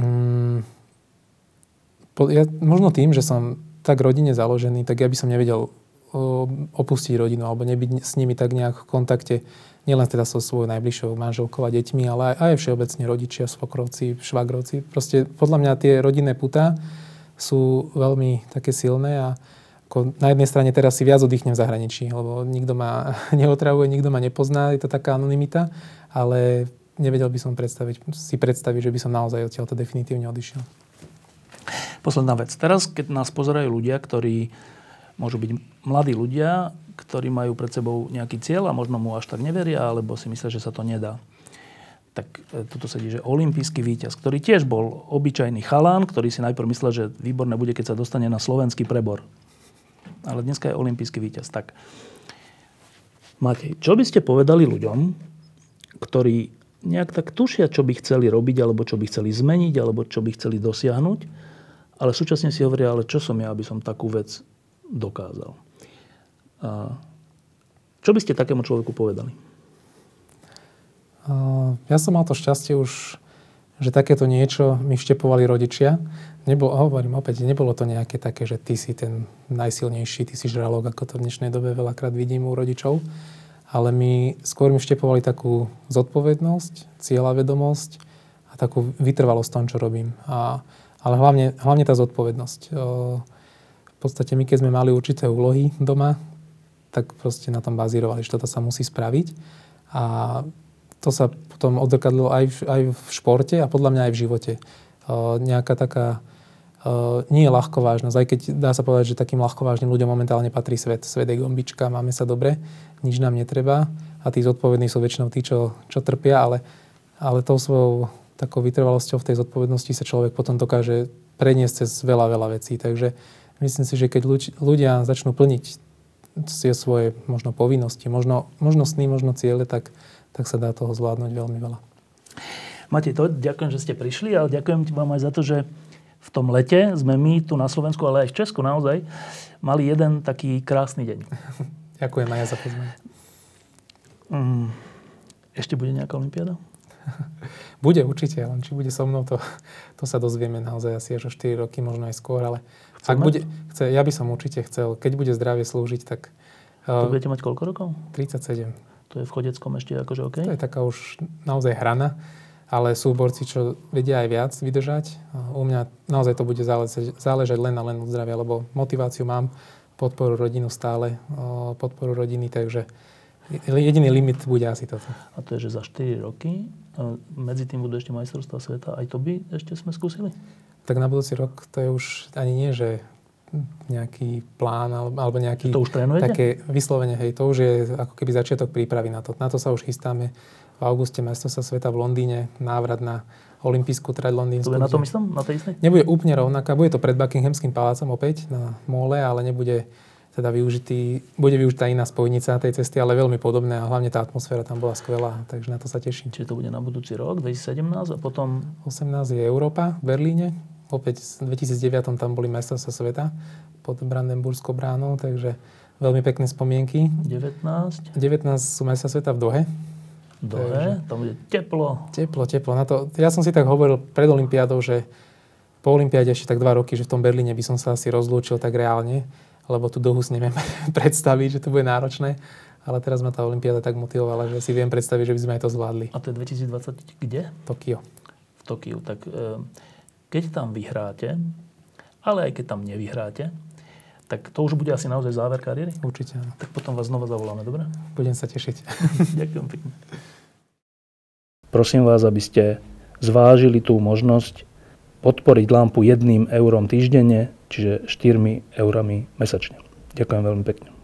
mm, ja, možno tým, že som tak rodine založený, tak ja by som nevedel opustiť rodinu alebo nebyť s nimi tak nejak v kontakte nielen teda so svojou najbližšou manželkou a deťmi, ale aj, aj všeobecne rodičia, svokrovci, švagrovci. Proste podľa mňa tie rodinné putá sú veľmi také silné a ako na jednej strane teraz si viac oddychnem v zahraničí, lebo nikto ma neotravuje, nikto ma nepozná, je to taká anonimita, ale nevedel by som predstaviť, si predstaviť, že by som naozaj odtiaľto definitívne odišiel. Posledná vec. Teraz, keď nás pozerajú ľudia, ktorí môžu byť mladí ľudia, ktorí majú pred sebou nejaký cieľ a možno mu až tak neveria, alebo si myslia, že sa to nedá. Tak e, tuto sedí, že olimpijský víťaz, ktorý tiež bol obyčajný chalán, ktorý si najprv myslel, že výborné bude, keď sa dostane na slovenský prebor. Ale dneska je olimpijský víťaz. Tak, Matej, čo by ste povedali ľuďom, ktorí nejak tak tušia, čo by chceli robiť, alebo čo by chceli zmeniť, alebo čo by chceli dosiahnuť, ale súčasne si hovoria, ale čo som ja, aby som takú vec dokázal. A čo by ste takému človeku povedali? Ja som mal to šťastie už, že takéto niečo mi vštepovali rodičia. Nebolo, hovorím opäť, nebolo to nejaké také, že ty si ten najsilnejší, ty si žralok, ako to v dnešnej dobe veľakrát vidím u rodičov. Ale mi, skôr mi vštepovali takú zodpovednosť, cieľavedomosť a takú vytrvalosť tom, čo robím. A ale hlavne, hlavne tá zodpovednosť. V podstate my, keď sme mali určité úlohy doma, tak proste na tom bazírovali, že toto sa musí spraviť. A to sa potom odzrkadlo aj v, aj v športe a podľa mňa aj v živote. Nejaká taká nie je ľahkovážnosť, aj keď dá sa povedať, že takým ľahkovážnym ľuďom momentálne patrí svet. Svet je gombička, máme sa dobre, nič nám netreba a tí zodpovední sú väčšinou tí, čo, čo trpia, ale, ale tou svojou takou vytrvalosťou v tej zodpovednosti sa človek potom dokáže preniesť cez veľa, veľa vecí. Takže myslím si, že keď ľudia začnú plniť tie svoje možno povinnosti, možno, možno sny, možno ciele, tak, tak sa dá toho zvládnuť veľmi veľa. Matej, to ďakujem, že ste prišli, ale ďakujem vám aj za to, že v tom lete sme my tu na Slovensku, ale aj v Česku naozaj, mali jeden taký krásny deň. ďakujem aj ja za pozvanie. Mm, ešte bude nejaká olimpiáda? bude určite, len či bude so mnou, to, to sa dozvieme naozaj asi až o 4 roky, možno aj skôr, ale Chceme? ak bude, chce, ja by som určite chcel, keď bude zdravie slúžiť, tak... To uh, budete mať koľko rokov? 37. To je v chodeckom ešte akože OK? To je taká už naozaj hrana, ale sú borci, čo vedia aj viac vydržať. U mňa naozaj to bude záležať, záležať len a len od zdravia, lebo motiváciu mám, podporu rodinu stále, podporu rodiny, takže jediný limit bude asi toto. A to je, že za 4 roky medzi tým budú ešte majstrovstvá sveta. Aj to by ešte sme skúsili? Tak na budúci rok to je už ani nie, že nejaký plán alebo nejaký... To už trénujete? Také vyslovene, hej, to už je ako keby začiatok prípravy na to. Na to sa už chystáme v auguste sa sveta v Londýne, návrat na olympijskú trať londýnsku. Je na tom istom? Na tej istej? Nebude úplne rovnaká. Bude to pred Buckinghamským palácom opäť na mole, ale nebude teda využitý, bude využitá iná spojnica tej cesty, ale veľmi podobné a hlavne tá atmosféra tam bola skvelá, takže na to sa teším. Čiže to bude na budúci rok, 2017 a potom... 18 je Európa v Berlíne, opäť v 2009 tam boli mestrovstvá sveta pod Brandenburskou bránou, takže veľmi pekné spomienky. 19? 19 sú mesta sveta v Dohe. Dohe, tam bude teplo. Teplo, teplo. Na to, ja som si tak hovoril pred Olympiádou, že po Olympiáde ešte tak dva roky, že v tom Berlíne by som sa asi rozlúčil tak reálne lebo tu dohu si neviem predstaviť, že to bude náročné. Ale teraz ma tá Olympiáda tak motivovala, že si viem predstaviť, že by sme aj to zvládli. A to je 2020 kde? Tokio. V Tokiu. Tak e, keď tam vyhráte, ale aj keď tam nevyhráte, tak to už bude asi naozaj záver kariéry? Určite áno. Tak potom vás znova zavoláme, dobre? Budem sa tešiť. Ďakujem pekne. Prosím vás, aby ste zvážili tú možnosť podporiť lampu jedným eurom týždenne, čiže 4 eurami mesačne. Ďakujem veľmi pekne.